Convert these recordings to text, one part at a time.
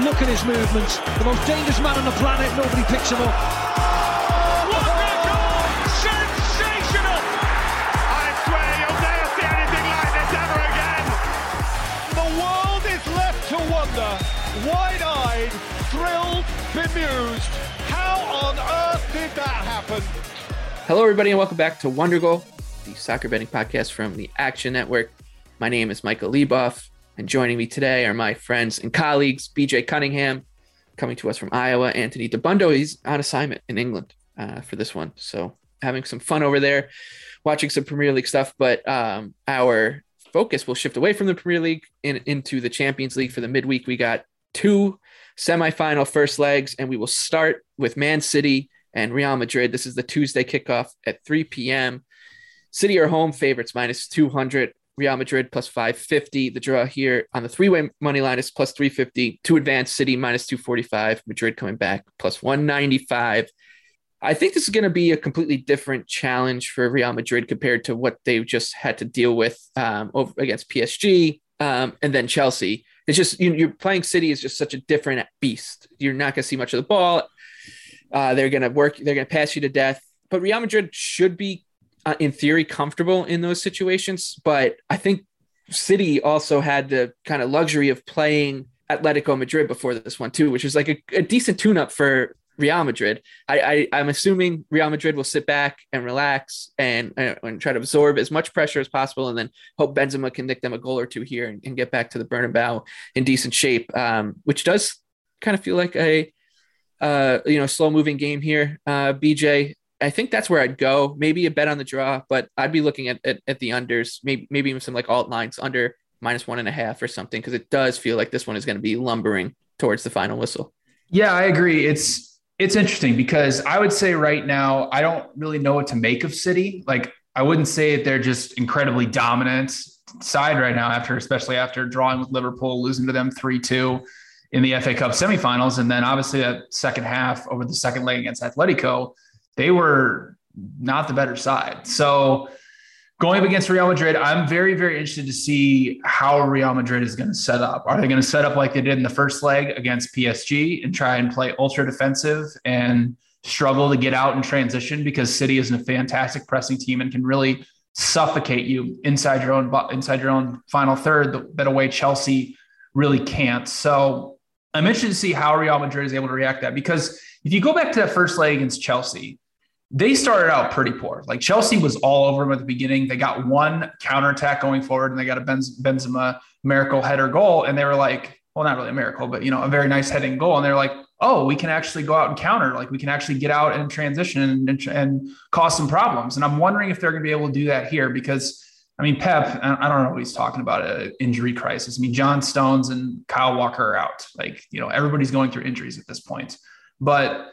Look at his movements. The most dangerous man on the planet. Nobody picks him up. What a goal! Sensational! I swear you'll never see anything like this ever again. The world is left to wonder, wide-eyed, thrilled, bemused. How on earth did that happen? Hello, everybody, and welcome back to Wondergoal, the soccer betting podcast from the Action Network. My name is Michael Leboff, and joining me today are my friends and colleagues, BJ Cunningham, coming to us from Iowa, Anthony Dabbundo. He's on assignment in England uh, for this one, so having some fun over there, watching some Premier League stuff. But um, our focus will shift away from the Premier League in, into the Champions League for the midweek. We got two semifinal first legs, and we will start with Man City and Real Madrid. This is the Tuesday kickoff at 3 p.m. City are home favorites minus 200. Real Madrid plus 550. The draw here on the three way money line is plus 350. To advance City minus 245. Madrid coming back plus 195. I think this is going to be a completely different challenge for Real Madrid compared to what they just had to deal with um, over against PSG um, and then Chelsea. It's just you, you're playing City is just such a different beast. You're not going to see much of the ball. Uh, they're going to work. They're going to pass you to death. But Real Madrid should be, uh, in theory, comfortable in those situations. But I think City also had the kind of luxury of playing Atletico Madrid before this one too, which is like a, a decent tune-up for Real Madrid. I, I am assuming Real Madrid will sit back and relax and uh, and try to absorb as much pressure as possible, and then hope Benzema can nick them a goal or two here and, and get back to the Bernabeu in decent shape, um, which does kind of feel like a uh, you know slow moving game here. Uh, BJ, I think that's where I'd go. Maybe a bet on the draw, but I'd be looking at at, at the unders, maybe maybe even some like alt lines under minus one and a half or something, because it does feel like this one is going to be lumbering towards the final whistle. Yeah, I agree. It's it's interesting because I would say right now, I don't really know what to make of City. Like, I wouldn't say that they're just incredibly dominant side right now, after especially after drawing with Liverpool, losing to them 3 2 in the FA Cup semifinals. And then obviously that second half over the second leg against Atletico, they were not the better side. So, going up against Real Madrid, I'm very, very interested to see how Real Madrid is going to set up. Are they going to set up like they did in the first leg against PSG and try and play ultra defensive and struggle to get out and transition because City is a fantastic pressing team and can really suffocate you inside your own inside your own final third that a way Chelsea really can't. So I'm interested to see how Real Madrid is able to react to that because if you go back to that first leg against Chelsea, they started out pretty poor. Like Chelsea was all over them at the beginning. They got one counterattack going forward and they got a Benz, Benzema miracle header goal. And they were like, well, not really a miracle, but you know, a very nice heading goal. And they're like, oh, we can actually go out and counter. Like we can actually get out and transition and, and, and cause some problems. And I'm wondering if they're going to be able to do that here because I mean, Pep, I don't know what he's talking about, an injury crisis. I mean, John Stones and Kyle Walker are out. Like, you know, everybody's going through injuries at this point. But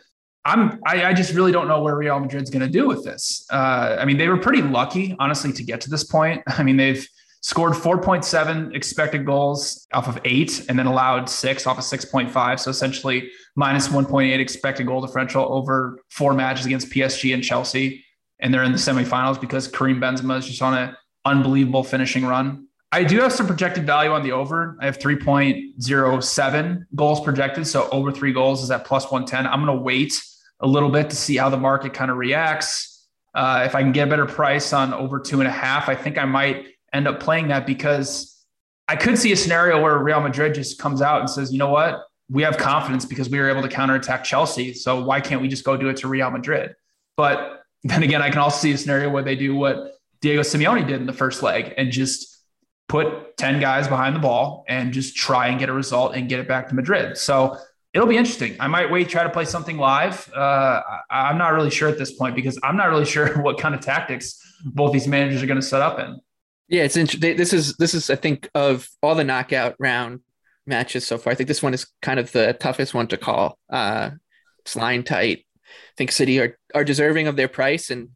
I'm I, I, just really don't know where Real Madrid's going to do with this. Uh, I mean, they were pretty lucky, honestly, to get to this point. I mean, they've scored 4.7 expected goals off of eight, and then allowed six off of 6.5. So essentially, minus 1.8 expected goal differential over four matches against PSG and Chelsea, and they're in the semifinals because Karim Benzema is just on an unbelievable finishing run. I do have some projected value on the over. I have 3.07 goals projected. So over three goals is at plus 110. I'm going to wait a little bit to see how the market kind of reacts. Uh, if I can get a better price on over two and a half, I think I might end up playing that because I could see a scenario where Real Madrid just comes out and says, you know what? We have confidence because we were able to counterattack Chelsea. So why can't we just go do it to Real Madrid? But then again, I can also see a scenario where they do what Diego Simeone did in the first leg and just put 10 guys behind the ball and just try and get a result and get it back to Madrid. So it'll be interesting. I might wait, try to play something live. Uh, I, am not really sure at this point because I'm not really sure what kind of tactics both these managers are going to set up in. Yeah, it's interesting. This is this is I think of all the knockout round matches so far. I think this one is kind of the toughest one to call. Uh, it's line tight. I think City are are deserving of their price, and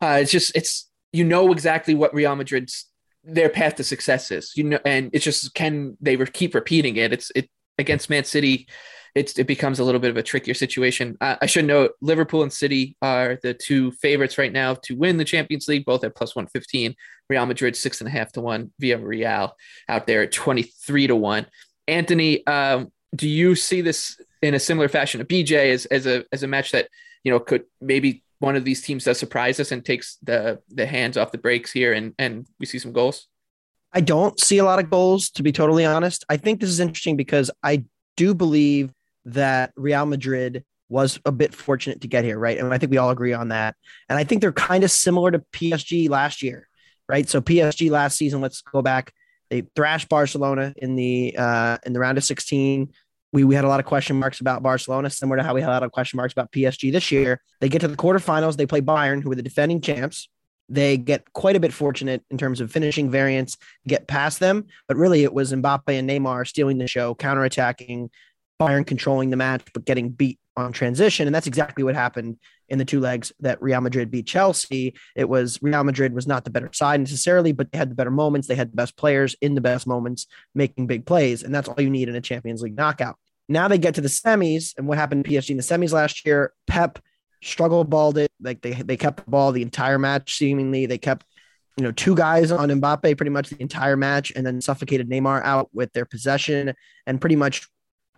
uh, it's just it's you know exactly what Real Madrid's their path to success is. You know, and it's just can they re- keep repeating it? It's it against Man City. It's, it becomes a little bit of a trickier situation. Uh, I should note Liverpool and City are the two favorites right now to win the Champions League, both at plus 115. Real Madrid, six and a half to one, Villarreal out there at 23 to one. Anthony, um, do you see this in a similar fashion to BJ as, as a as a match that you know could maybe one of these teams does surprise us and takes the the hands off the brakes here and and we see some goals? I don't see a lot of goals to be totally honest. I think this is interesting because I do believe that Real Madrid was a bit fortunate to get here, right? And I think we all agree on that. And I think they're kind of similar to PSG last year, right? So PSG last season, let's go back. They thrashed Barcelona in the uh, in the round of 16. We, we had a lot of question marks about Barcelona, similar to how we had a lot of question marks about PSG this year. They get to the quarterfinals. They play Bayern, who are the defending champs. They get quite a bit fortunate in terms of finishing variants, get past them. But really, it was Mbappe and Neymar stealing the show, counterattacking, Bayern controlling the match, but getting beat on transition. And that's exactly what happened in the two legs that Real Madrid beat Chelsea. It was Real Madrid was not the better side necessarily, but they had the better moments. They had the best players in the best moments making big plays. And that's all you need in a Champions League knockout. Now they get to the semis. And what happened to PSG in the semis last year? Pep struggled balled it. Like they, they kept the ball the entire match, seemingly. They kept you know, two guys on Mbappe pretty much the entire match and then suffocated Neymar out with their possession and pretty much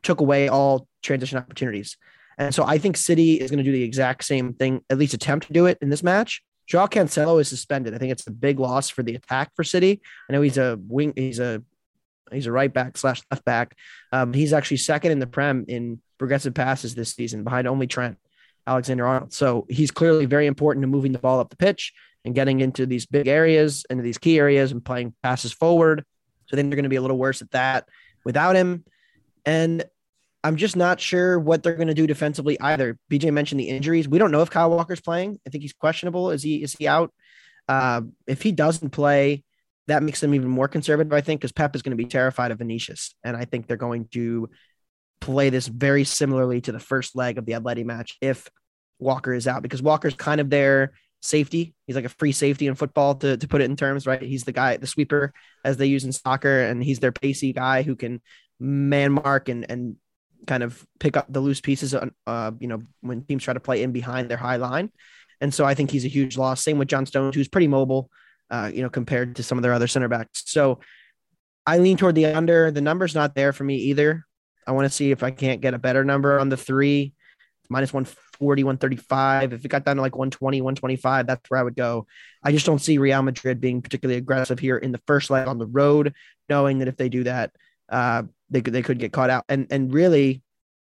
took away all transition opportunities. And so I think City is going to do the exact same thing, at least attempt to do it in this match. Joao Cancelo is suspended. I think it's a big loss for the attack for City. I know he's a wing, he's a he's a right back slash left back. Um, he's actually second in the Prem in progressive passes this season, behind only Trent Alexander Arnold. So he's clearly very important to moving the ball up the pitch and getting into these big areas, into these key areas, and playing passes forward. So then they're going to be a little worse at that without him. And I'm just not sure what they're going to do defensively either. BJ mentioned the injuries. We don't know if Kyle Walker's playing. I think he's questionable. Is he is he out? Uh, if he doesn't play, that makes them even more conservative, I think, because Pep is going to be terrified of Vinicius. And I think they're going to play this very similarly to the first leg of the Atleti match if Walker is out, because Walker's kind of their safety. He's like a free safety in football, to, to put it in terms, right? He's the guy, the sweeper, as they use in soccer, and he's their pacey guy who can man mark and and kind of pick up the loose pieces, uh, you know, when teams try to play in behind their high line. And so I think he's a huge loss. Same with John Stones, who's pretty mobile, uh, you know, compared to some of their other center backs. So I lean toward the under. The number's not there for me either. I want to see if I can't get a better number on the three, minus 140, 135. If it got down to like 120, 125, that's where I would go. I just don't see Real Madrid being particularly aggressive here in the first leg on the road, knowing that if they do that, uh, they could they could get caught out. And and really,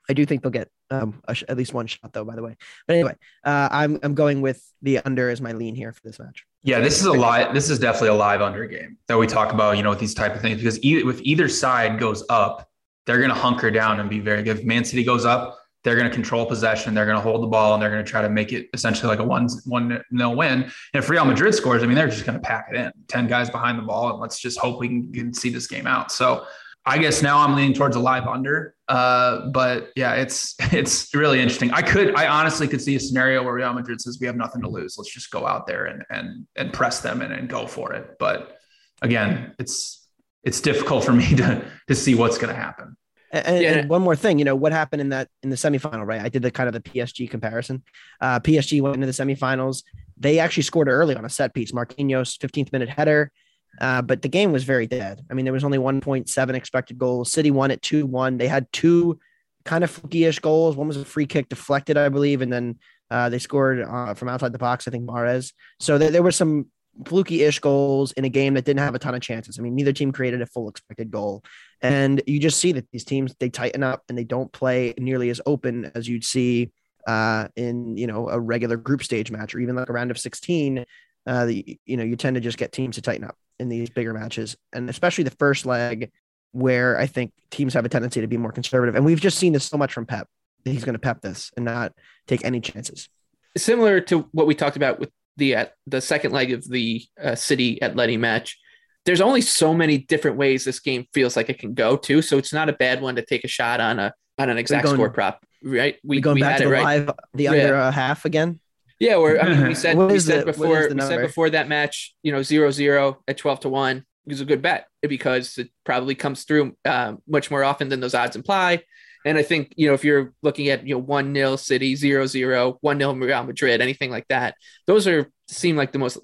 I do think they'll get um sh- at least one shot though. By the way, but anyway, uh, I'm I'm going with the under as my lean here for this match. Yeah, this is a live. This is definitely a live under game that we talk about. You know, with these type of things because either, if either side goes up, they're going to hunker down and be very good. If Man City goes up, they're going to control possession. They're going to hold the ball and they're going to try to make it essentially like a one one nil win. And if Real Madrid scores, I mean, they're just going to pack it in. Ten guys behind the ball, and let's just hope we can, can see this game out. So I guess now I'm leaning towards a live under. Uh, but yeah, it's it's really interesting. I could I honestly could see a scenario where Real Madrid says we have nothing to lose. Let's just go out there and and and press them and, and go for it. But again, it's it's difficult for me to to see what's going to happen. And, yeah. and, one more thing, you know, what happened in that in the semifinal, right? I did the kind of the PSG comparison. Uh, PSG went into the semifinals. They actually scored early on a set piece. Marquinhos, 15th minute header. Uh, but the game was very dead. I mean, there was only 1.7 expected goals. City won at 2 1. They had two kind of fluky-ish goals. One was a free kick deflected, I believe, and then uh, they scored uh, from outside the box, I think Mahrez. So there, there were some fluky-ish goals in a game that didn't have a ton of chances. I mean, neither team created a full expected goal. And you just see that these teams, they tighten up and they don't play nearly as open as you'd see uh, in, you know, a regular group stage match or even like a round of 16. Uh, you know, you tend to just get teams to tighten up in these bigger matches, and especially the first leg, where I think teams have a tendency to be more conservative. And we've just seen this so much from Pep that he's going to pep this and not take any chances. Similar to what we talked about with the uh, the second leg of the uh, City Atleti match, there's only so many different ways this game feels like it can go too. So it's not a bad one to take a shot on a on an exact going- score prop, right? We going we back had to it the right. live, the Yeah. under a half again. Yeah, or I mean, we said we said the- before we said before that match, you know, zero zero at twelve to one is a good bet because it probably comes through um, much more often than those odds imply. And I think you know if you're looking at you know one nil City, zero zero, one nil Real Madrid, anything like that, those are seem like the most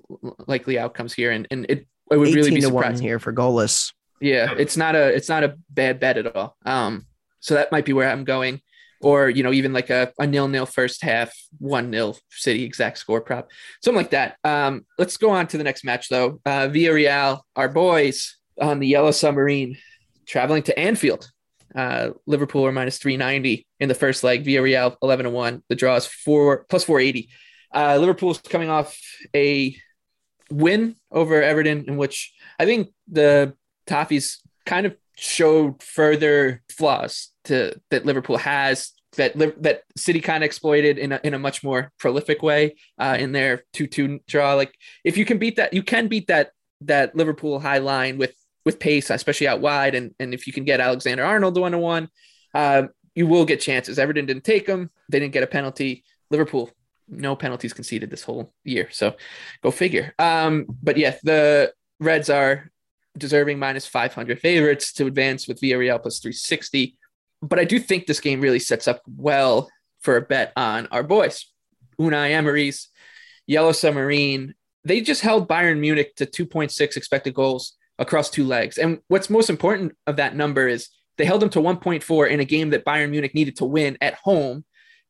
likely outcomes here, and and it, it would really be to one surprising. here for goalless. Yeah, it's not a it's not a bad bet at all. Um, so that might be where I'm going, or you know, even like a, a nil nil first half, one nil City exact score prop, something like that. Um, let's go on to the next match though. Uh, Villarreal, our boys on the Yellow Submarine, traveling to Anfield. Uh, Liverpool are minus 390 in the first leg. Villarreal 11 to one. The draw is four plus 480. Uh, Liverpool's coming off a win over Everton, in which I think the Toffees kind of showed further flaws to that Liverpool has that that City kind of exploited in a, in a much more prolific way uh, in their two two draw. Like if you can beat that, you can beat that that Liverpool high line with with pace, especially out wide, and and if you can get Alexander Arnold one to one, you will get chances. Everton didn't take them; they didn't get a penalty. Liverpool no penalties conceded this whole year. So go figure. Um, but yeah, the Reds are deserving minus 500 favorites to advance with Villarreal plus 360. But I do think this game really sets up well for a bet on our boys. Unai Emery's Yellow Submarine. They just held Bayern Munich to 2.6 expected goals across two legs. And what's most important of that number is they held them to 1.4 in a game that Bayern Munich needed to win at home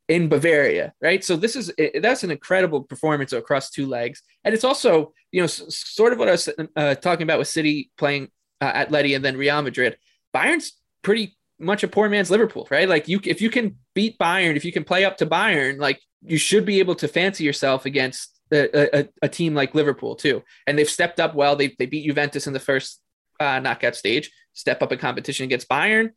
in Bavaria, right? So this is that's an incredible performance across two legs, and it's also you know sort of what I was uh, talking about with City playing uh, Atleti and then Real Madrid. Bayern's pretty much a poor man's Liverpool, right? Like you, if you can beat Bayern, if you can play up to Bayern, like you should be able to fancy yourself against a, a, a team like Liverpool too. And they've stepped up well. They they beat Juventus in the first uh, knockout stage. Step up in competition against Bayern,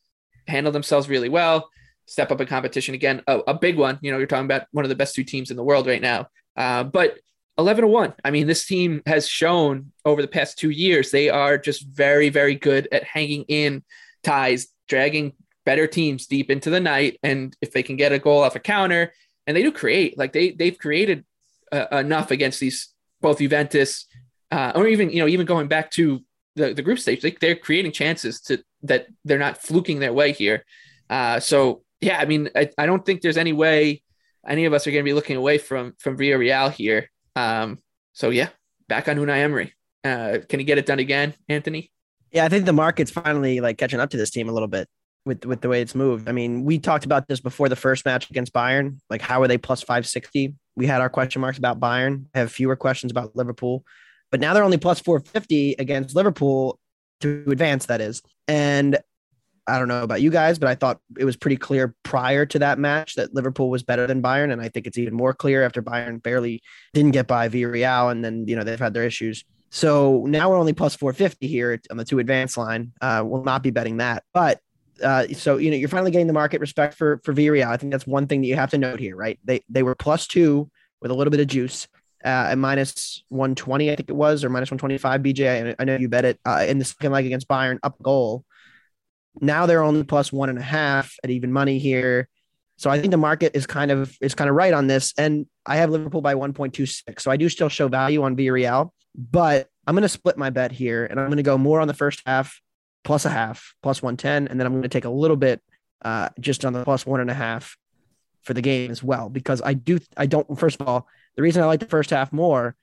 handle themselves really well step up in competition again. A, a, big one. You know, you're talking about one of the best two teams in the world right now. Uh, but 11 to 1. I mean, this team has shown over the past two years they are just very, very good at hanging in ties, dragging better teams deep into the night. And if they can get a goal off a counter, and they do create, like they they've created uh, enough against these both Juventus, uh, or even you know even going back to the, the group stage, like they're creating chances to that they're not fluking their way here. Uh, so yeah, I mean, I, I don't think there's any way any of us are going to be looking away from from Villarreal here. Um, so yeah, back on Unai Emery. Uh, can he get it done again, Anthony? Yeah, I think the market's finally like catching up to this team a little bit with with the way it's moved. I mean, we talked about this before the first match against Bayern. Like, how are they plus five sixty? We had our question marks about Bayern. I have fewer questions about Liverpool, but now they're only plus four fifty against Liverpool to advance. That is, and I don't know about you guys, but I thought it was pretty clear prior to that match that Liverpool was better than Bayern, and I think it's even more clear after Bayern barely didn't get by Villarreal, and then you know they've had their issues. So now we're only plus 450 here on the two advance line. Uh, we'll not be betting that, but uh, so you know you're finally getting the market respect for for Villarreal. I think that's one thing that you have to note here, right? They they were plus two with a little bit of juice. Uh, at minus 120, I think it was, or minus 125. BJ, I, I know you bet it uh, in the second leg against Bayern, up goal. Now they're only plus one and a half at even money here. So I think the market is kind of is kind of right on this. And I have Liverpool by 1.26. So I do still show value on Villarreal, but I'm going to split my bet here and I'm going to go more on the first half plus a half, plus 110. And then I'm going to take a little bit uh, just on the plus one and a half for the game as well, because I do, I don't, first of all, the reason I like the first half more,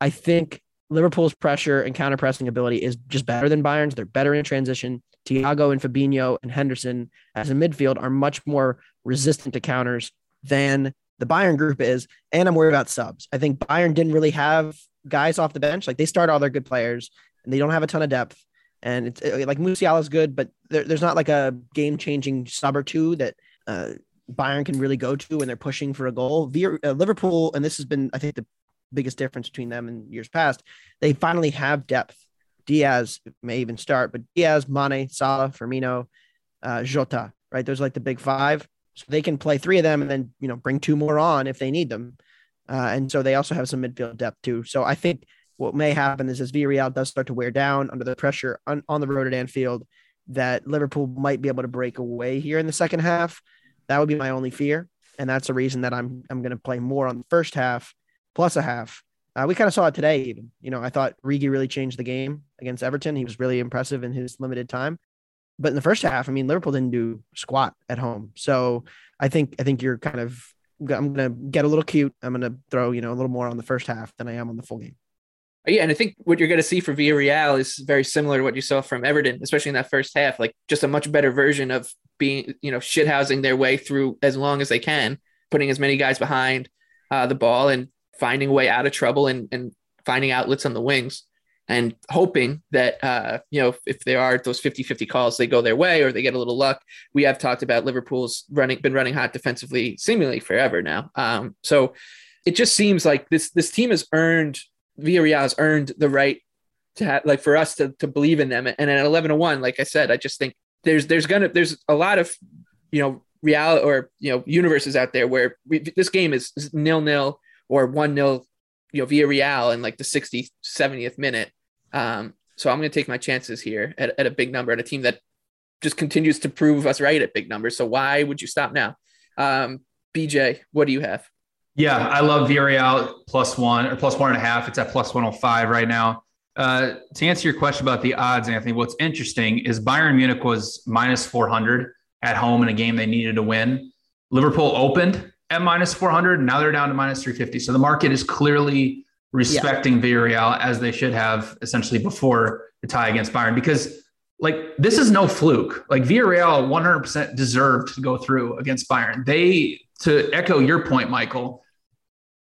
I think Liverpool's pressure and counter pressing ability is just better than Bayern's. They're better in transition. Thiago and Fabinho and Henderson as a midfield are much more resistant to counters than the Bayern group is. And I'm worried about subs. I think Bayern didn't really have guys off the bench. Like they start all their good players and they don't have a ton of depth. And it's like Musiala is good, but there, there's not like a game changing sub or two that uh, Bayern can really go to when they're pushing for a goal. Via, uh, Liverpool, and this has been, I think, the biggest difference between them and years past, they finally have depth. Diaz may even start, but Diaz, Mane, Salah, Firmino, uh, Jota, right? Those are like the big five. So they can play three of them and then, you know, bring two more on if they need them. Uh, and so they also have some midfield depth too. So I think what may happen is as Villarreal does start to wear down under the pressure on, on the road at Anfield, that Liverpool might be able to break away here in the second half. That would be my only fear, and that's the reason that I'm I'm going to play more on the first half plus a half. Uh, we kind of saw it today, even. You know, I thought Origi really changed the game against Everton. He was really impressive in his limited time. But in the first half, I mean, Liverpool didn't do squat at home. So I think I think you're kind of I'm gonna get a little cute. I'm gonna throw you know a little more on the first half than I am on the full game. Yeah, and I think what you're going to see for Villarreal is very similar to what you saw from Everton, especially in that first half. Like just a much better version of being, you know, shithousing their way through as long as they can, putting as many guys behind uh, the ball and finding a way out of trouble and, and finding outlets on the wings and hoping that uh, you know if there are those 50-50 calls they go their way or they get a little luck. We have talked about liverpool's running been running hot defensively seemingly forever now. Um, so it just seems like this this team has earned Villarreal has earned the right to have like for us to, to believe in them. And at 11 to 1 like i said i just think there's there's gonna there's a lot of you know reality or you know universes out there where we, this game is, nil nil or 1 nil you know, Villarreal in like the 60th, 70th minute. Um, so I'm going to take my chances here at, at a big number at a team that just continues to prove us right at big numbers. So why would you stop now? Um, BJ, what do you have? Yeah, I love Villarreal plus one or plus one and a half. It's at plus 105 right now. Uh, to answer your question about the odds, Anthony, what's interesting is Bayern Munich was minus 400 at home in a game they needed to win. Liverpool opened at minus 400. Now they're down to minus 350. So the market is clearly respecting yeah. Villarreal as they should have essentially before the tie against Bayern because like this is no fluke. Like Villarreal 100% deserved to go through against Bayern. They to echo your point, Michael.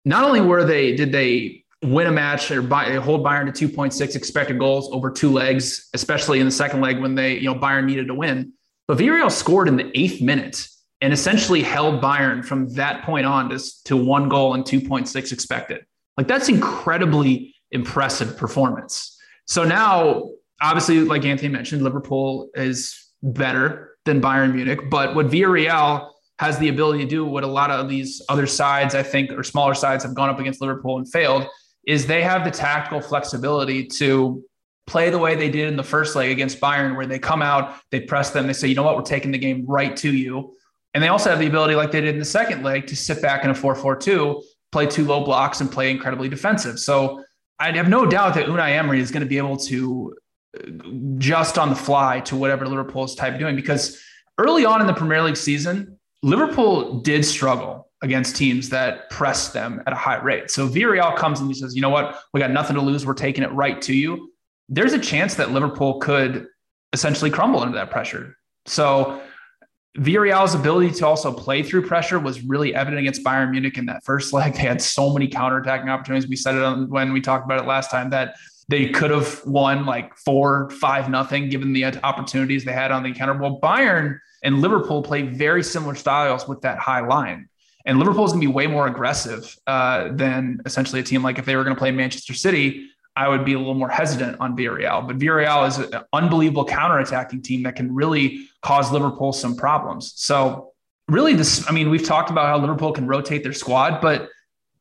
Not only were they did they win a match or buy, hold Bayern to 2.6 expected goals over two legs, especially in the second leg when they you know Bayern needed to win. But Villarreal scored in the eighth minute and essentially held Bayern from that point on to, to one goal and 2.6 expected. Like that's incredibly impressive performance. So now, obviously, like Anthony mentioned, Liverpool is better than Bayern Munich, but what Villarreal has the ability to do, what a lot of these other sides, I think, or smaller sides have gone up against Liverpool and failed, is they have the tactical flexibility to play the way they did in the first leg against Bayern, where they come out, they press them, they say, you know what, we're taking the game right to you. And they also have the ability, like they did in the second leg, to sit back in a 4 4 2, play two low blocks, and play incredibly defensive. So I have no doubt that Unai Emery is going to be able to uh, just on the fly to whatever Liverpool's type doing because early on in the Premier League season, Liverpool did struggle against teams that pressed them at a high rate. So Villarreal comes and he says, you know what? We got nothing to lose. We're taking it right to you. There's a chance that Liverpool could essentially crumble under that pressure. So Villarreal's ability to also play through pressure was really evident against Bayern Munich in that first leg. They had so many counterattacking opportunities. We said it on, when we talked about it last time that they could have won like four, five, nothing, given the opportunities they had on the counter. Well, Bayern and Liverpool play very similar styles with that high line. And Liverpool is going to be way more aggressive uh, than essentially a team like if they were going to play Manchester City, I would be a little more hesitant on Villarreal. But Villarreal is an unbelievable counterattacking team that can really cause Liverpool some problems. So, really, this, I mean, we've talked about how Liverpool can rotate their squad, but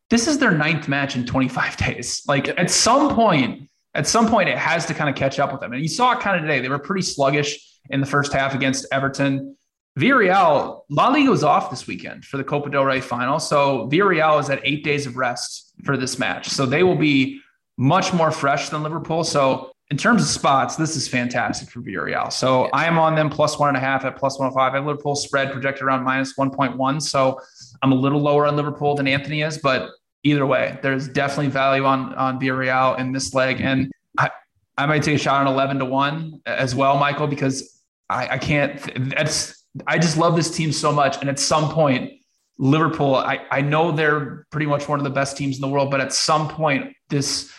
this is their ninth match in 25 days. Like, at some point, at some point, it has to kind of catch up with them. And you saw it kind of today. They were pretty sluggish in the first half against Everton. Villarreal, La Liga was off this weekend for the Copa del Rey final. So Villarreal is at eight days of rest for this match. So they will be much more fresh than Liverpool. So in terms of spots, this is fantastic for Villarreal. So I am on them plus one and a half at plus 105. I have Liverpool spread projected around minus 1.1. So I'm a little lower on Liverpool than Anthony is, but either way, there's definitely value on, on Villarreal in this leg. And I, I might take a shot on 11 to one as well, Michael, because I, I can't, that's, I just love this team so much. And at some point, Liverpool, I, I know they're pretty much one of the best teams in the world, but at some point, this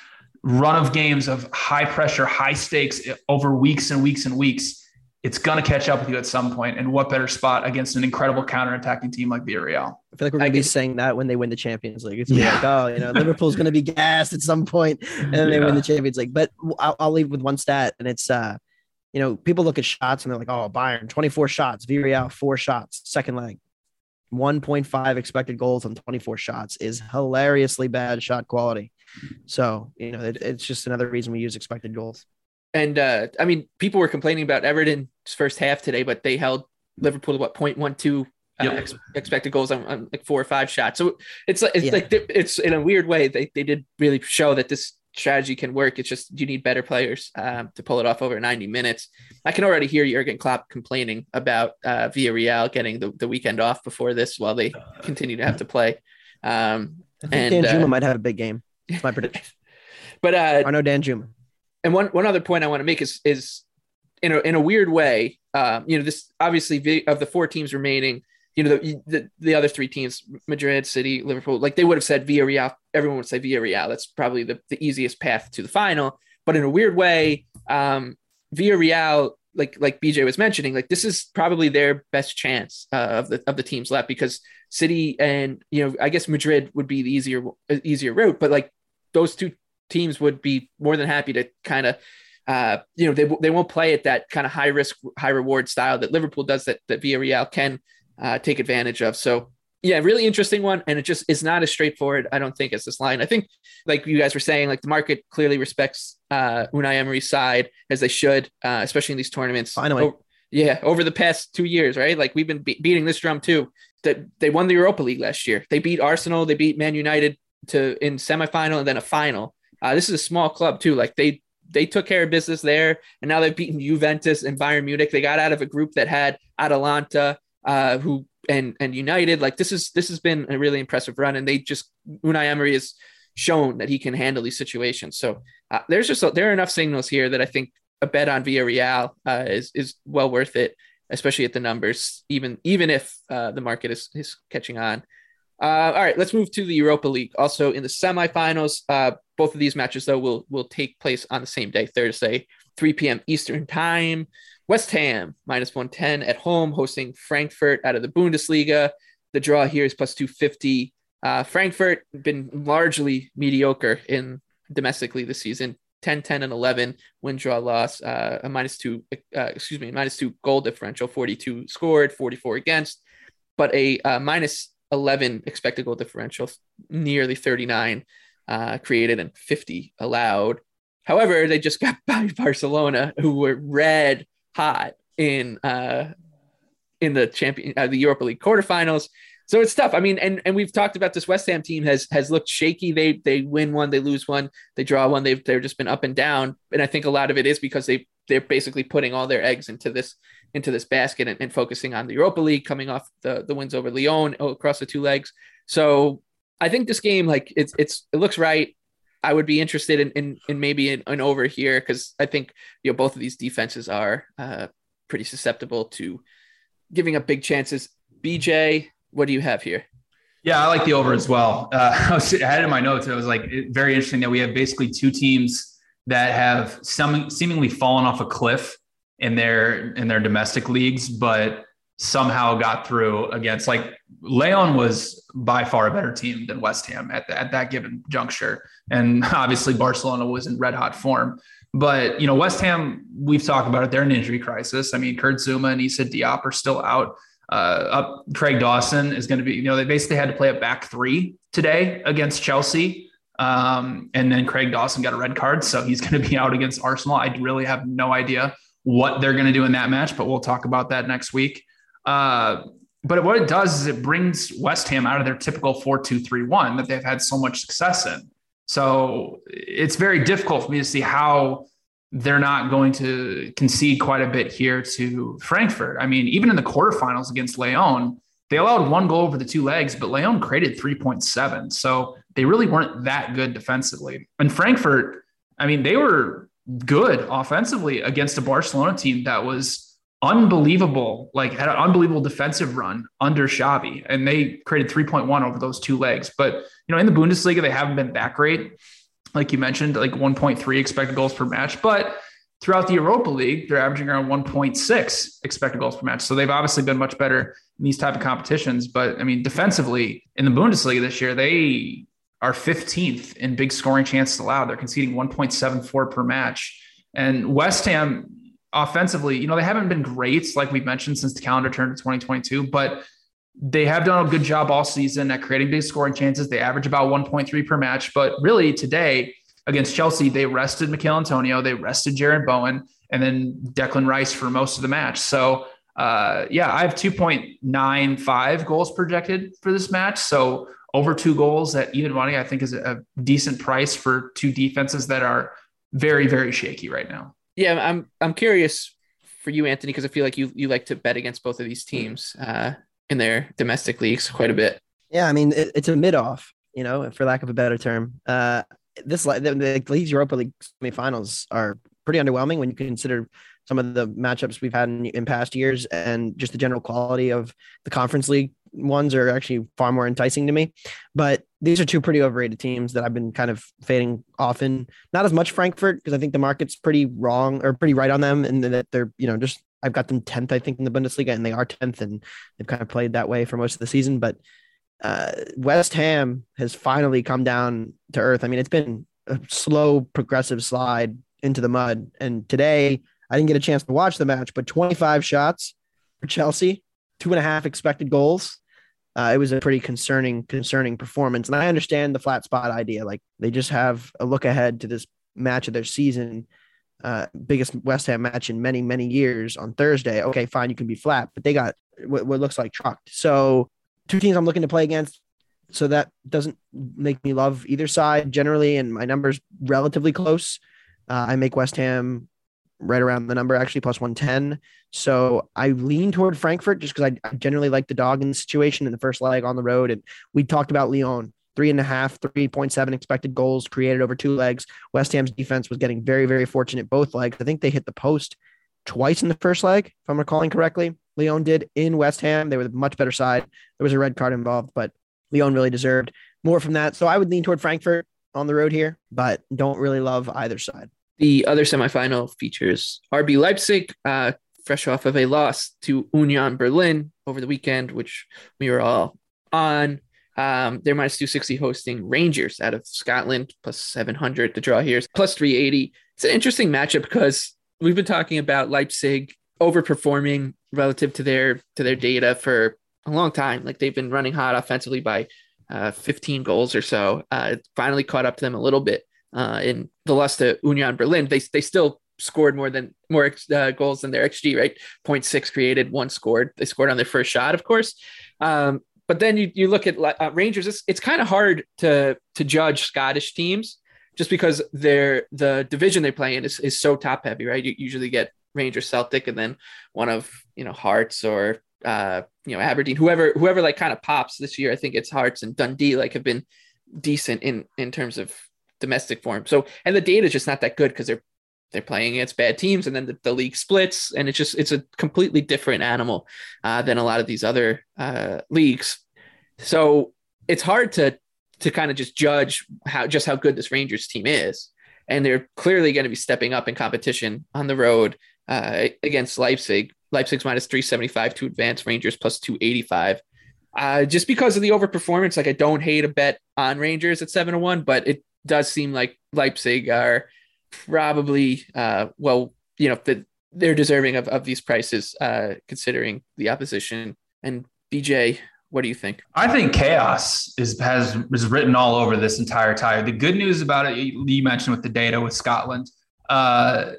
run of games of high pressure, high stakes over weeks and weeks and weeks, it's going to catch up with you at some point. And what better spot against an incredible counterattacking team like Villarreal? I feel like we're going to be saying that when they win the Champions League. It's yeah. like, oh, you know, Liverpool's going to be gassed at some point, and then yeah. they win the Champions League. But I'll, I'll leave with one stat, and it's, uh, you know, people look at shots and they're like, oh, Bayern, 24 shots, Villarreal, four shots, second leg. 1.5 expected goals on 24 shots is hilariously bad shot quality. So you know, it, it's just another reason we use expected goals. And uh, I mean, people were complaining about Everton's first half today, but they held Liverpool to what 0.12 uh, Yep. ex- expected goals on, on like four or five shots. So it's like it's Yeah. like they- it's in a weird way they they did really show that this strategy can work. It's just you need better players um, to pull it off over 90 minutes. I can already hear Jurgen Klopp complaining about uh, Villarreal getting the, the weekend off before this while they continue to have to play. Um, I think and Danjuma uh, might have a big game. That's my prediction. but uh, I know Danjuma. and one one other point I want to make is is in a in a weird way, um, you know, this obviously of the four teams remaining, you know, the, the the other three teams, Madrid, City, Liverpool, like they would have said Villarreal. Everyone would say Villarreal. That's probably the, the easiest path to the final. But in a weird way, um, Villarreal, like like BJ was mentioning, like this is probably their best chance uh, of the of the teams left because City and you know I guess Madrid would be the easier easier route, but like those two teams would be more than happy to kind of uh, you know they, they won't play at that kind of high risk high reward style that Liverpool does that that Villarreal can uh, take advantage of. So yeah, really interesting one, and it just is not as straightforward. I don't think as this line. I think like you guys were saying, like the market clearly respects uh, Unai Emery's side as they should, uh, especially in these tournaments. Finally. O- yeah, over the past two years, right? Like we've been be- beating this drum too. That they won the Europa League last year. They beat Arsenal. They beat Man United to in semifinal and then a final. Uh, this is a small club too. Like they they took care of business there, and now they've beaten Juventus and Bayern Munich. They got out of a group that had Atalanta, uh, who and and United. Like this is this has been a really impressive run, and they just Unai Emery has shown that he can handle these situations. So uh, there's just there are enough signals here that I think a bet on Villarreal uh, is is well worth it, especially at the numbers. Even even if uh, the market is is catching on. Uh, all right, let's move to the Europa League. Also in the semifinals, uh, both of these matches though will will take place on the same day, Thursday, 3 p.m. Eastern time. West Ham minus 110 at home, hosting Frankfurt out of the Bundesliga. The draw here is plus 250. Uh, Frankfurt been largely mediocre in domestically this season. 10, 10, and 11 win, draw, loss, uh, a minus two, uh, excuse me, minus two goal differential, 42 scored, 44 against, but a uh, minus 11 expected goal differential, nearly 39 uh, created and 50 allowed. However, they just got by Barcelona, who were red hot in uh, in the champion, uh, the Europa League quarterfinals. So it's tough. I mean, and and we've talked about this West Ham team has has looked shaky. They they win one, they lose one, they draw one. They've they've just been up and down. And I think a lot of it is because they they're basically putting all their eggs into this into this basket and, and focusing on the Europa League, coming off the the wins over Lyon across the two legs. So I think this game, like it's it's it looks right. I would be interested in in, in maybe an, an over here because I think you know both of these defenses are uh, pretty susceptible to giving up big chances. BJ, what do you have here? Yeah, I like the over as well. Uh, I, was, I had it in my notes. It was like it- very interesting that we have basically two teams that have some seemingly fallen off a cliff in their in their domestic leagues, but somehow got through against like Lyon was by far a better team than West Ham at, the, at that given juncture, and obviously Barcelona was in red hot form. But you know, West Ham, we've talked about it. They're in an injury crisis. I mean, Kurt Zouma and Issa Diop are still out. Uh, up Craig Dawson is going to be, you know, they basically had to play a back three today against Chelsea. Um, and then Craig Dawson got a red card. So he's going to be out against Arsenal. I really have no idea what they're going to do in that match, but we'll talk about that next week. Uh, but what it does is it brings West Ham out of their typical 4 2 3 1 that they've had so much success in. So it's very difficult for me to see how they're not going to concede quite a bit here to Frankfurt. I mean, even in the quarterfinals against Lyon, they allowed one goal over the two legs, but Lyon created 3.7. So they really weren't that good defensively. And Frankfurt, I mean, they were good offensively against a Barcelona team that was unbelievable, like had an unbelievable defensive run under Xavi, and they created 3.1 over those two legs. But you know, in the Bundesliga, they haven't been that great like you mentioned, like 1.3 expected goals per match. But throughout the Europa League, they're averaging around 1.6 expected goals per match. So they've obviously been much better in these type of competitions. But I mean, defensively in the Bundesliga this year, they are 15th in big scoring chances allowed. They're conceding 1.74 per match. And West Ham offensively, you know, they haven't been great, like we've mentioned, since the calendar turned to 2022, but they have done a good job all season at creating big scoring chances. They average about 1.3 per match, but really today against Chelsea, they rested Michail Antonio, they rested Jarrod Bowen, and then Declan Rice for most of the match. So uh, yeah, I have 2.95 goals projected for this match. So over two goals at even money, I think is a decent price for two defenses that are very, very shaky right now. Yeah, I'm I'm curious for you, Anthony, because I feel like you you like to bet against both of these teams uh, in their domestic leagues quite a bit. Yeah, I mean it, it's a mid off, you know, for lack of a better term. Uh, this the, the league's Europa League semifinals are pretty underwhelming when you consider some of the matchups we've had in, in past years and just the general quality of the conference league ones are actually far more enticing to me. But these are two pretty overrated teams that I've been kind of fading often. Not as much Frankfurt because I think the market's pretty wrong or pretty right on them, and that they're you know just I've got them tenth I think in the Bundesliga, and they are tenth, and they've kind of played that way for most of the season. But uh, West Ham has finally come down to earth. I mean, it's been a slow progressive slide into the mud, and today I didn't get a chance to watch the match, but 25 shots for Chelsea, two and a half expected goals. Uh, it was a pretty concerning, concerning performance. And I understand the flat spot idea. Like they just have a look ahead to this match of their season, uh, biggest West Ham match in many, many years on Thursday. Okay, fine, you can be flat, but they got what, what looks like trucked. So two teams I'm looking to play against. So that doesn't make me love either side generally, and my numbers relatively close. Uh, I make West Ham right around the number, actually plus 110. So I lean toward Frankfurt just because I, I, generally like the dog in the situation in the first leg on the road. And we talked about Lyon, three and a half, 3.7 expected goals created over two legs. West Ham's defense was getting very, very fortunate both legs. I think they hit the post twice in the first leg, if I'm recalling correctly. Lyon did in West Ham. They were the much better side. There was a red card involved, but Lyon really deserved more from that. So I would lean toward Frankfurt on the road here, but don't really love either side. The other semifinal features RB Leipzig, uh, fresh off of a loss to Union Berlin over the weekend, which we were all on. Um, they're minus 260 hosting Rangers out of Scotland, plus 700. The draw here plus 380. It's an interesting matchup because we've been talking about Leipzig overperforming relative to their to their data for a long time. Like they've been running hot offensively by uh, 15 goals or so. Uh, finally caught up to them a little bit uh, in the loss to Union Berlin, they they still scored more than more uh, goals than their xG, right? 0.6 created, one scored. They scored on their first shot, of course. Um, but then you, you look at uh, Rangers. It's, it's kind of hard to to judge Scottish teams just because they're the division they play in is, is so top heavy, right? You usually get Rangers, Celtic, and then one of you know Hearts or uh, you know Aberdeen, whoever whoever like kind of pops this year. I think it's Hearts and Dundee like have been decent in in terms of domestic form. So, and the data is just not that good because they're they're playing against bad teams, and then the, the, league splits, and it's just it's a completely different animal uh, than a lot of these other uh, leagues. So it's hard to to kind of just judge how just how good this Rangers team is, and they're clearly going to be stepping up in competition on the road uh, against Leipzig. Leipzig's minus three seventy five to advance, Rangers plus two eighty five. Uh, just because of the overperformance, like I don't hate a bet on Rangers at seven to one, but it does seem like Leipzig are probably uh, well, you know, that they're deserving of, of these prices, uh, considering the opposition. And BJ, what do you think? I think chaos is has is written all over this entire tie. The good news about it, you mentioned with the data with Scotland. Uh,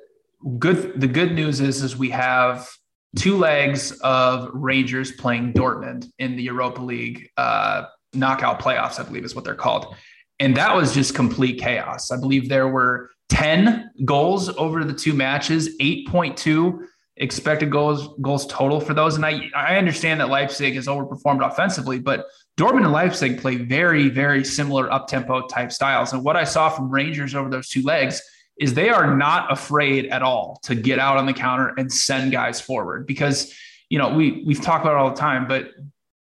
good. The good news is is we have two legs of Rangers playing Dortmund in the Europa League uh, knockout playoffs. I believe is what they're called. And that was just complete chaos. I believe there were 10 goals over the two matches, 8.2 expected goals goals total for those. And I, I understand that Leipzig has overperformed offensively, but Dortmund and Leipzig play very, very similar up tempo type styles. And what I saw from Rangers over those two legs is they are not afraid at all to get out on the counter and send guys forward because, you know, we, we've talked about it all the time, but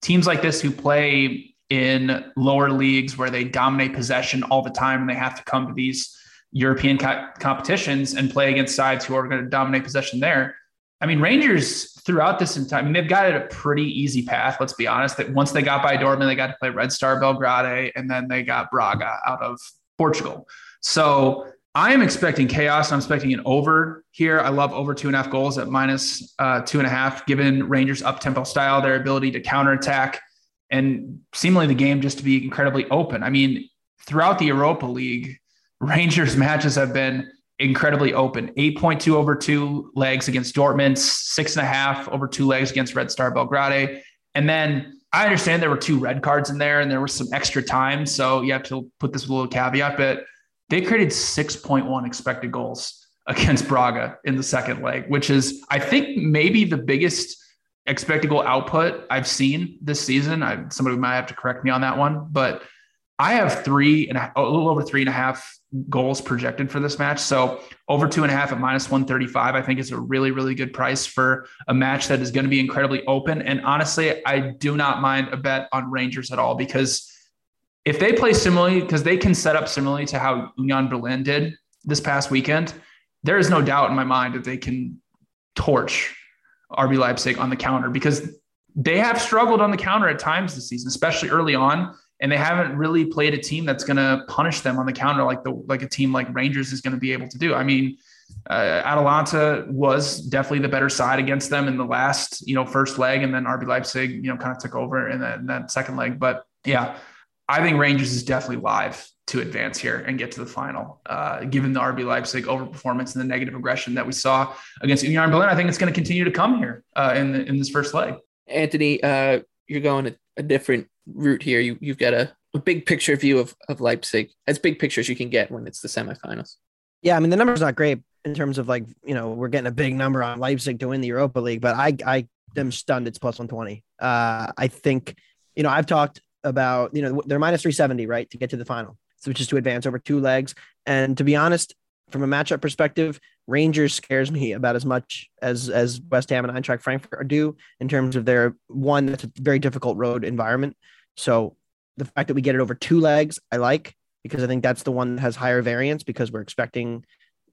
teams like this who play in lower leagues where they dominate possession all the time and they have to come to these European co- competitions and play against sides who are going to dominate possession there. I mean, Rangers throughout this entire, I mean, they've got it a pretty easy path. Let's be honest. That once they got by Dortmund, they got to play Red Star Belgrade, and then they got Braga out of Portugal. So I am expecting chaos. I'm expecting an over here. I love over two and a half goals at minus, uh, two and a half, given Rangers up tempo style, their ability to counterattack, and seemingly the game just to be incredibly open. I mean, throughout the Europa League, Rangers matches have been incredibly open 8.2 over two legs against Dortmund, six and a half over two legs against Red Star Belgrade. And then I understand there were two red cards in there and there was some extra time. So you have to put this with a little caveat, but they created 6.1 expected goals against Braga in the second leg, which is, I think, maybe the biggest expected goal output I've seen this season. I, somebody might have to correct me on that one, but I have three and a, a little over three and a half goals projected for this match. So over two and a half at minus 135, I think is a really, really good price for a match that is going to be incredibly open. And honestly, I do not mind a bet on Rangers at all because if they play similarly, because they can set up similarly to how Union Berlin did this past weekend, there is no doubt in my mind that they can torch RB Leipzig on the counter because they have struggled on the counter at times this season, especially early on and they haven't really played a team that's going to punish them on the counter like the like a team like Rangers is going to be able to do. I mean, uh, Atalanta was definitely the better side against them in the last you know first leg, and then RB Leipzig you know kind of took over in that, in that second leg. But yeah, I think Rangers is definitely live to advance here and get to the final. Uh, given the RB Leipzig overperformance and the negative regression that we saw against Union Berlin, I think it's going to continue to come here uh, in the, in this first leg. Anthony, uh, you're going a, a different route here. You you've got a, a big picture view of of Leipzig, as big picture as you can get when it's the semifinals. Yeah, I mean the number's not great in terms of like you know we're getting a big number on Leipzig to win the Europa League, but I I am stunned it's plus one twenty. Uh, I think you know I've talked about you know they're minus three seventy right to get to the final, which is to advance over two legs. And to be honest, from a matchup perspective, Rangers scares me about as much as as West Ham and Eintracht Frankfurt do in terms of their one that's a very difficult road environment. So the fact that we get it over two legs, I like because I think that's the one that has higher variance because we're expecting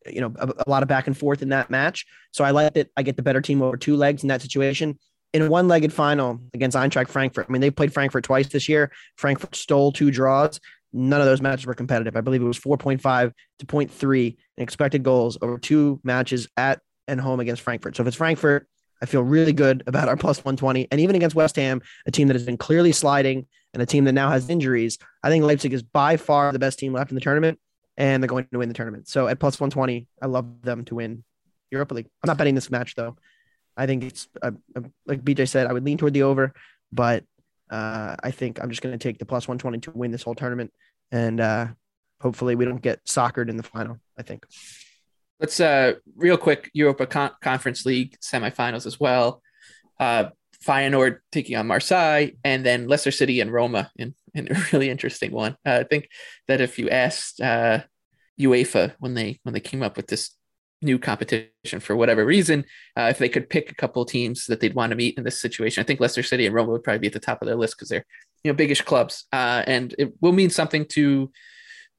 you know a, a lot of back and forth in that match. So I like that I get the better team over two legs in that situation. In a one-legged final against Eintracht Frankfurt, I mean they played Frankfurt twice this year. Frankfurt stole two draws none of those matches were competitive. I believe it was 4.5 to 0.3 expected goals over two matches at and home against Frankfurt. So if it's Frankfurt, I feel really good about our plus 120. And even against West Ham, a team that has been clearly sliding and a team that now has injuries, I think Leipzig is by far the best team left in the tournament and they're going to win the tournament. So at plus 120, I love them to win Europa League. I'm not betting this match though. I think it's uh, like BJ said, I would lean toward the over, but uh, I think I'm just going to take the plus 120 to win this whole tournament, and uh, hopefully we don't get soccered in the final. I think. Let's uh, real quick Europa Con- Conference League semifinals as well. Uh, Feyenoord taking on Marseille, and then Leicester City and Roma in, in a really interesting one. Uh, I think that if you asked uh, UEFA when they when they came up with this new competition for whatever reason. Uh, if they could pick a couple teams that they'd want to meet in this situation, I think Leicester City and Roma would probably be at the top of their list because they're you know biggish clubs, uh, and it will mean something to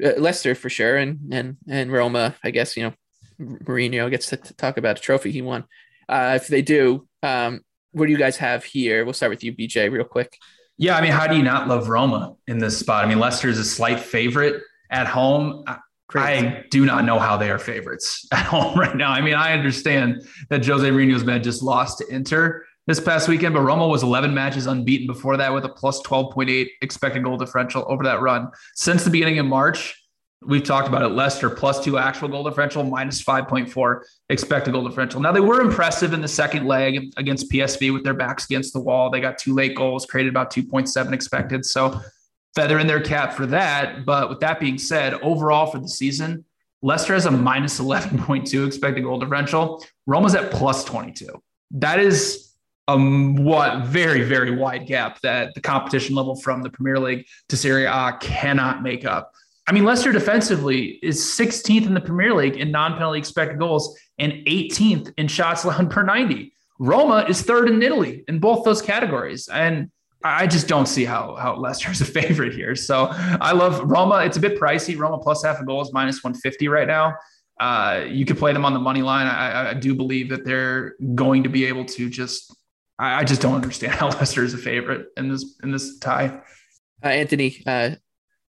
uh, Leicester for sure, and and and Roma. I guess you know Mourinho gets to, to talk about a trophy he won. Uh, if they do, um, what do you guys have here? We'll start with you, BJ, real quick. Yeah, I mean, how do you not love Roma in this spot? I mean, Leicester is a slight favorite at home. Crazy. I do not know how they are favorites at home right now. I mean, I understand that Jose Mourinho's men just lost to Inter this past weekend, but Roma was 11 matches unbeaten before that with a plus 12.8 expected goal differential over that run. Since the beginning of March, we've talked about it. Leicester plus two actual goal differential, minus 5.4 expected goal differential. Now, they were impressive in the second leg against PSV with their backs against the wall. They got two late goals, created about 2.7 expected. So feather in their cap for that. But with that being said, overall for the season, Leicester has a minus 11.2 expected goal differential. Roma's at plus 22. That is a what very, very wide gap that the competition level from the Premier League to Serie A cannot make up. I mean, Leicester defensively is 16th in the Premier League in non penalty expected goals and 18th in shots allowed per 90. Roma is third in Italy in both those categories. And I just don't see how how Leicester is a favorite here. So I love Roma. It's a bit pricey. Roma plus half a goal is minus 150 right now. Uh, you could play them on the money line. I, I, do believe that they're going to be able to just. I, I, just don't understand how Leicester is a favorite in this in this tie. Uh, Anthony, uh,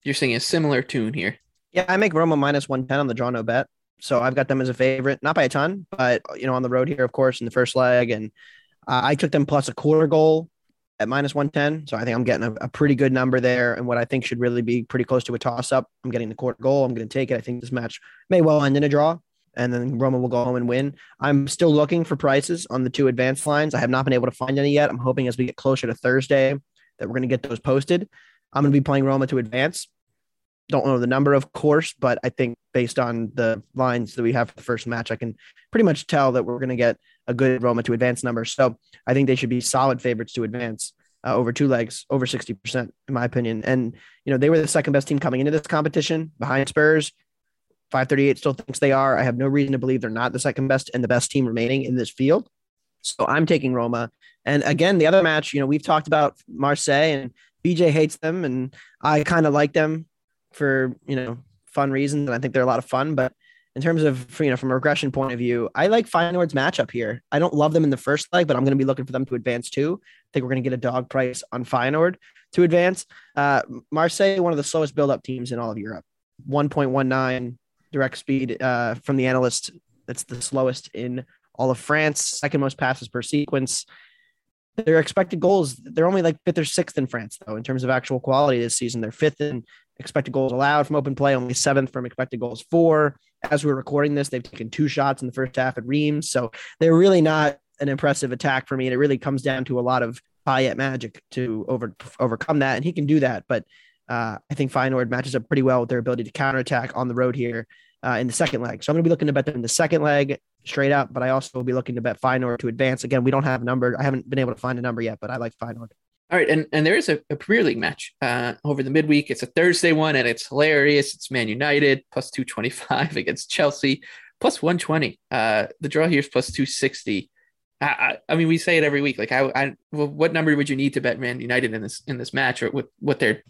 you're singing a similar tune here. Yeah, I make Roma minus 110 on the draw no bet. So I've got them as a favorite, not by a ton, but you know, on the road here, of course, in the first leg. And uh, I took them plus a quarter goal at minus 110. So I think I'm getting a, a, pretty good number there. And what I think should really be pretty close to a toss up. I'm getting the quarter goal. I'm going to take it. I think this match may well end in a draw. And then Roma will go home and win. I'm still looking for prices on the two advanced lines. I have not been able to find any yet. I'm hoping as we get closer to Thursday that we're going to get those posted. I'm going to be playing Roma to advance. Don't know the number, of course, but I think based on the lines that we have for the first match, I can pretty much tell that we're going to get a good Roma to advance number. So I think they should be solid favorites to advance uh, over two legs, over 60%, in my opinion. And, you know, they were the second best team coming into this competition behind Spurs. 538 still thinks they are. I have no reason to believe they're not the second best and the best team remaining in this field. So I'm taking Roma. And again, the other match, you know, we've talked about Marseille and BJ hates them, and I kind of like them for, you know, fun reasons. And I think they're a lot of fun. But in terms of you know from a regression point of view, I like Feyenoord's matchup here. I don't love them in the first leg, but I'm going to be looking for them to advance too. I think we're going to get a dog price on Feyenoord to advance. Uh, Marseille, one of the slowest build-up teams in all of Europe, 1.19 direct speed uh, from the analyst. That's the slowest in all of France. Second most passes per sequence. Their expected goals, they're only like fifth or sixth in France, though, in terms of actual quality this season. They're fifth in expected goals allowed from open play, only seventh from expected goals for. As we're recording this, they've taken two shots in the first half at Reims. So they're really not an impressive attack for me. And it really comes down to a lot of Payet magic to over overcome that. And he can do that. But uh, I think Feyenoord matches up pretty well with their ability to counterattack on the road here uh, in the second leg. So I'm going to be looking to bet them in the second leg straight up, but I also will be looking to bet Feyenoord to advance. Again, we don't have a number. I haven't been able to find a number yet, but I like Feyenoord. All right, and, and there is a, a Premier League match uh, over the midweek. It's a Thursday one, and it's hilarious. It's Man United plus 225 against Chelsea, plus 120. Uh, the draw here is plus 260. I, I, I, mean, we say it every week. Like, I, I well, what number would you need to bet Man United in this in this match, or with what they're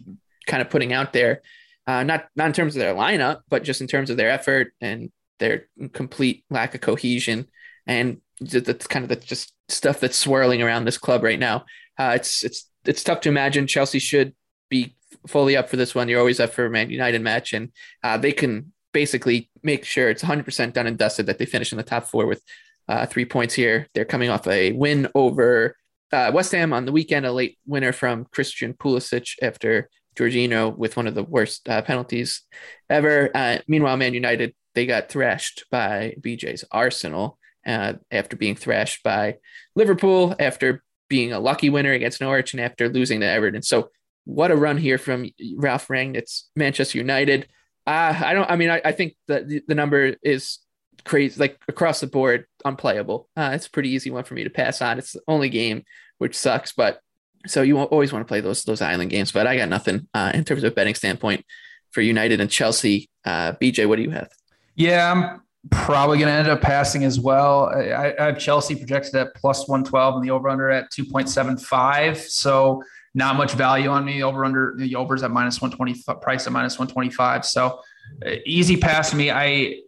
kind of putting out there? Uh, not not in terms of their lineup, but just in terms of their effort and their complete lack of cohesion, and that's kind of the just stuff that's swirling around this club right now. Uh, it's it's it's tough to imagine Chelsea should be fully up for this one. You're always up for a Man United match, and uh, they can basically make sure it's 100% done and dusted that they finish in the top four with uh, three points here. They're coming off a win over uh, West Ham on the weekend, a late winner from Christian Pulisic after Jorginho with one of the worst uh, penalties ever. Uh, meanwhile, Man United they got thrashed by BJ's Arsenal uh, after being thrashed by Liverpool after being a lucky winner against Norwich and after losing to Everton. So what a run here from Ralph Rangnick's Manchester United. Uh, I don't. I mean, I, I think the, the, number is crazy, like across the board, unplayable. Uh, it's a pretty easy one for me to pass on. It's the only game which sucks, but so you always want to play those those island games. But I got nothing uh, in terms of betting standpoint for United and Chelsea. Uh, BJ, what do you have? Yeah, I'm probably going to end up passing as well. I, I have Chelsea projected at plus 112 and the over under at 2.75. So not much value on me. Over under the overs at minus 120 price at minus 125. So uh, easy pass me. I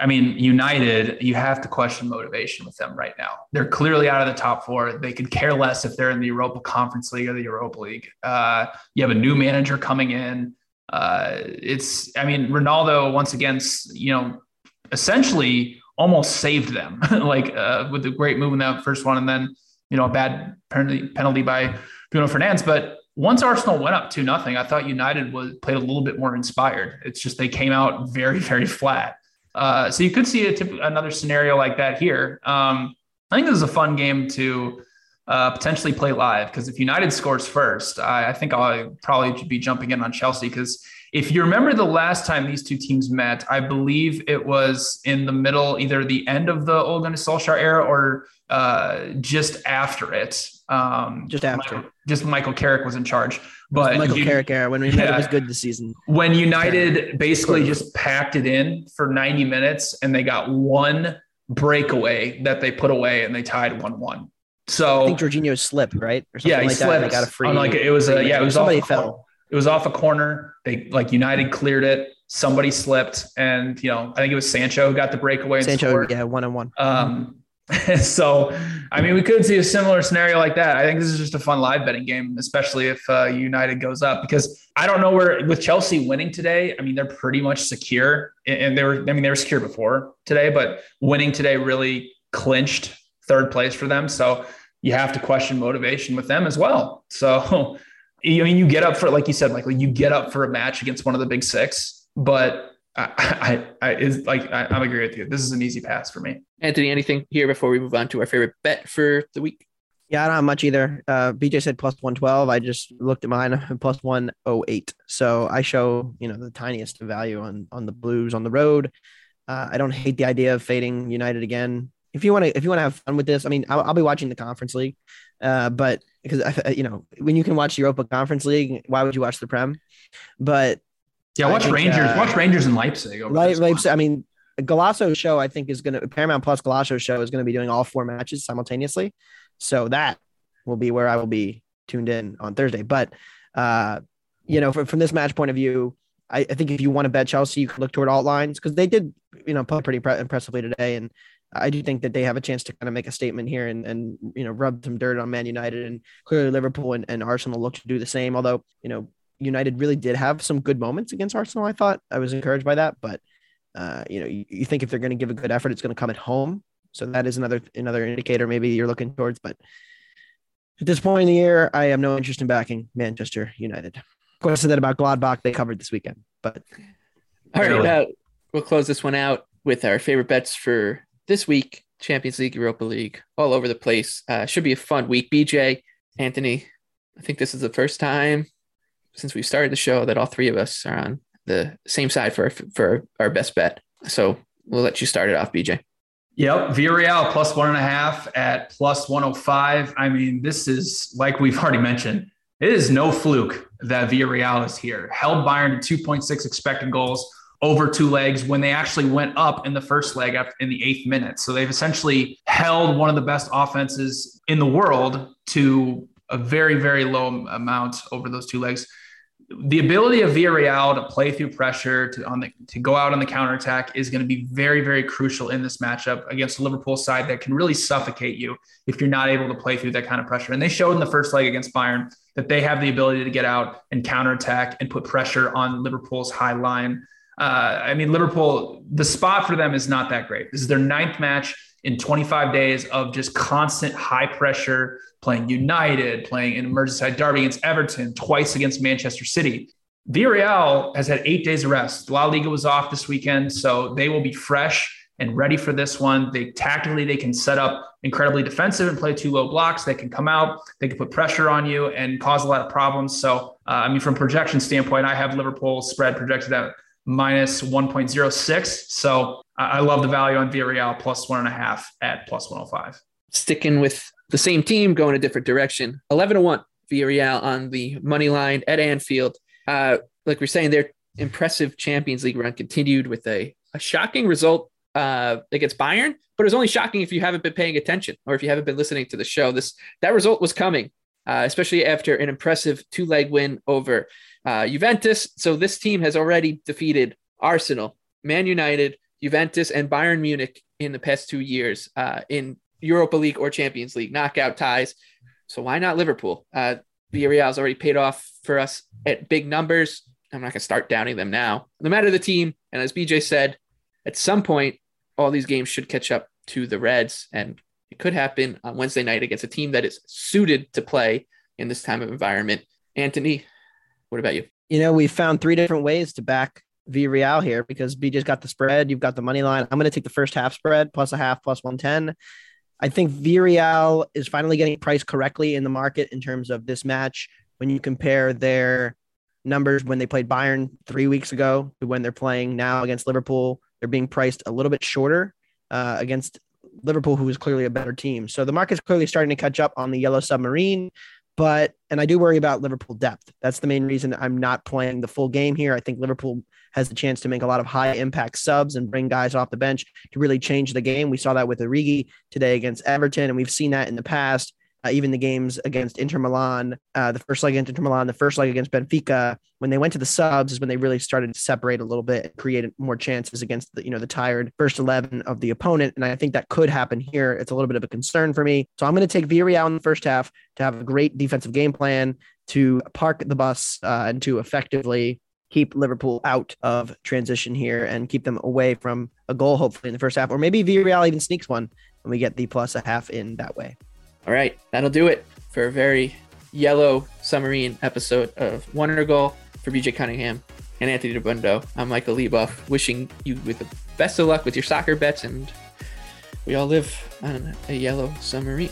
I mean, United, you have to question motivation with them right now. They're clearly out of the top four. They could care less if they're in the Europa Conference League or the Europa League. Uh, you have a new manager coming in. Uh, it's, I mean, Ronaldo once again, you know, essentially almost saved them, like uh, with the great move in that first one, and then you know a bad penalty penalty by Bruno Fernandes. But once Arsenal went up two nothing, I thought United was played a little bit more inspired. It's just they came out very very flat. Uh, so you could see a tip, another scenario like that here. Um, I think this is a fun game to uh, potentially play live because if United scores first, I, I think I'll probably be jumping in on Chelsea because if you remember the last time these two teams met, I believe it was in the middle, either the end of the Ole Gunnar Solskjaer era or uh, just after it. Um, just after. Michael, just Michael Carrick was in charge. But Michael you, Carrick era when we yeah, was good this season. When United basically just packed it in for 90 minutes and they got one breakaway that they put away and they tied 1 1. So I think Jorginho slipped, right? Or yeah, he like slipped. That. They got a free. Like it was a yeah, it was somebody fell. It was off a corner. They like United cleared it. Somebody slipped, and you know I think it was Sancho who got the breakaway. Sancho, yeah, one on one. Um, so, I mean, we could see a similar scenario like that. I think this is just a fun live betting game, especially if uh, United goes up, because I don't know where with Chelsea winning today. I mean, they're pretty much secure, and they were. I mean, they were secure before today, but winning today really clinched third place for them. So you have to question motivation with them as well. So, I mean, you get up for like you said, Michael, you get up for a match against one of the big six, but I, I, I is like I, I'm agree with you. This is an easy pass for me. Anthony, anything here before we move on to our favorite bet for the week? Yeah, I don't have much either. Uh, BJ said plus 112. I just looked at mine plus 108. So I show, you know, the tiniest value on on the Blues on the road. Uh, I don't hate the idea of fading United again. If you want to, if you want to have fun with this, I mean, I'll, I'll be watching the Conference League, uh, but because I, you know, when you can watch the Europa Conference League, why would you watch the Prem? But yeah, watch think, Rangers. Uh, watch Rangers in Leipzig. Leipzig. I mean, Golazo's show, I think, is going to Paramount Plus Golazo's show is going to be doing all four matches simultaneously. So that will be where I will be tuned in on Thursday. But, uh, you know, from, from this match point of view, I, I think if you want to bet Chelsea, you can look toward alt lines because they did, you know, play pretty pre- impressively today. And I do think that they have a chance to kind of make a statement here and, and you know, rub some dirt on Man United. And clearly Liverpool and, and Arsenal look to do the same. Although, you know, United really did have some good moments against Arsenal. I thought I was encouraged by that, but uh, you know, you, you think if they're going to give a good effort, it's going to come at home. So that is another another indicator maybe you're looking towards. But at this point in the year, I have no interest in backing Manchester United. Of course, I said that about Gladbach they covered this weekend. But all right, uh, we'll close this one out with our favorite bets for this week: Champions League, Europa League, all over the place. Uh, should be a fun week. BJ, Anthony, I think this is the first time since we started the show that all three of us are on the same side for for our best bet. So we'll let you start it off, BJ. Yep, Villarreal plus one and a half at plus 105. I mean, this is like we've already mentioned. It is no fluke that Villarreal is here. Held Bayern to 2.6 expected goals over two legs when they actually went up in the first leg after in the eighth minute. So they've essentially held one of the best offenses in the world to a very, very low amount over those two legs the ability of Villarreal to play through pressure to on the to go out on the counterattack is going to be very very crucial in this matchup against a Liverpool side that can really suffocate you if you're not able to play through that kind of pressure. And they showed in the first leg against Bayern that they have the ability to get out and counterattack and put pressure on Liverpool's high line. Uh, I mean, Liverpool, the spot for them is not that great. This is their ninth match in 25 days of just constant high pressure, playing United, playing an Merseyside derby against Everton, twice against Manchester City. Villarreal has had eight days of rest. La Liga was off this weekend, so they will be fresh and ready for this one. They tactically they can set up incredibly defensive and play two low blocks. They can come out, they can put pressure on you and cause a lot of problems. So, uh, I mean, from projection standpoint, I have Liverpool spread projected at minus 1.06. So I love the value on Villarreal plus one and a half at plus 105. Sticking with the same team, going a different direction. 11 to 1 Villarreal on the money line at Anfield. Uh, like we're saying, their impressive Champions League run continued with a, a shocking result uh, against Bayern, but it's only shocking if you haven't been paying attention or if you haven't been listening to the show. This that result was coming, uh, especially after an impressive two leg win over uh, Juventus. So this team has already defeated Arsenal, Man United, Juventus, and Bayern Munich in the past two years uh, in Europa League or Champions League knockout ties. So why not Liverpool? Uh, Villarreal's already paid off for us at big numbers. I'm not going to start downing them now. No matter the team, and as BJ said, at some point, all these games should catch up to the Reds, and it could happen on Wednesday night against a team that is suited to play in this time of environment. Anthony, what about you? You know, we found three different ways to back Villarreal here because BJ's got the spread. You've got the money line. I'm going to take the first half spread plus a half plus 110. I think Villarreal is finally getting priced correctly in the market in terms of this match. When you compare their numbers when they played Bayern three weeks ago to when they're playing now against Liverpool, they're being priced a little bit shorter uh, against Liverpool, who is clearly a better team. So the market's clearly starting to catch up on the yellow submarine. But, and I do worry about Liverpool depth. That's the main reason I'm not playing the full game here. I think Liverpool has the chance to make a lot of high impact subs and bring guys off the bench to really change the game. We saw that with Origi today against Everton, and we've seen that in the past. Uh, even the games against Inter Milan, uh, the first leg against Inter Milan, the first leg against Benfica, when they went to the subs is when they really started to separate a little bit and create more chances against the, you know, the tired first 11 of the opponent. And I think that could happen here. It's a little bit of a concern for me. So I'm going to take Villarreal in the first half to have a great defensive game plan, to park the bus uh, and to effectively keep Liverpool out of transition here and keep them away from a goal, hopefully in the first half, or maybe Villarreal even sneaks one and we get the plus a half in that way. All right, that'll do it for a very yellow submarine episode of Wondergoal for BJ Cunningham and Anthony Dabbundo. I'm Michael Leboff, wishing you with the best of luck with your soccer bets, and we all live on a yellow submarine.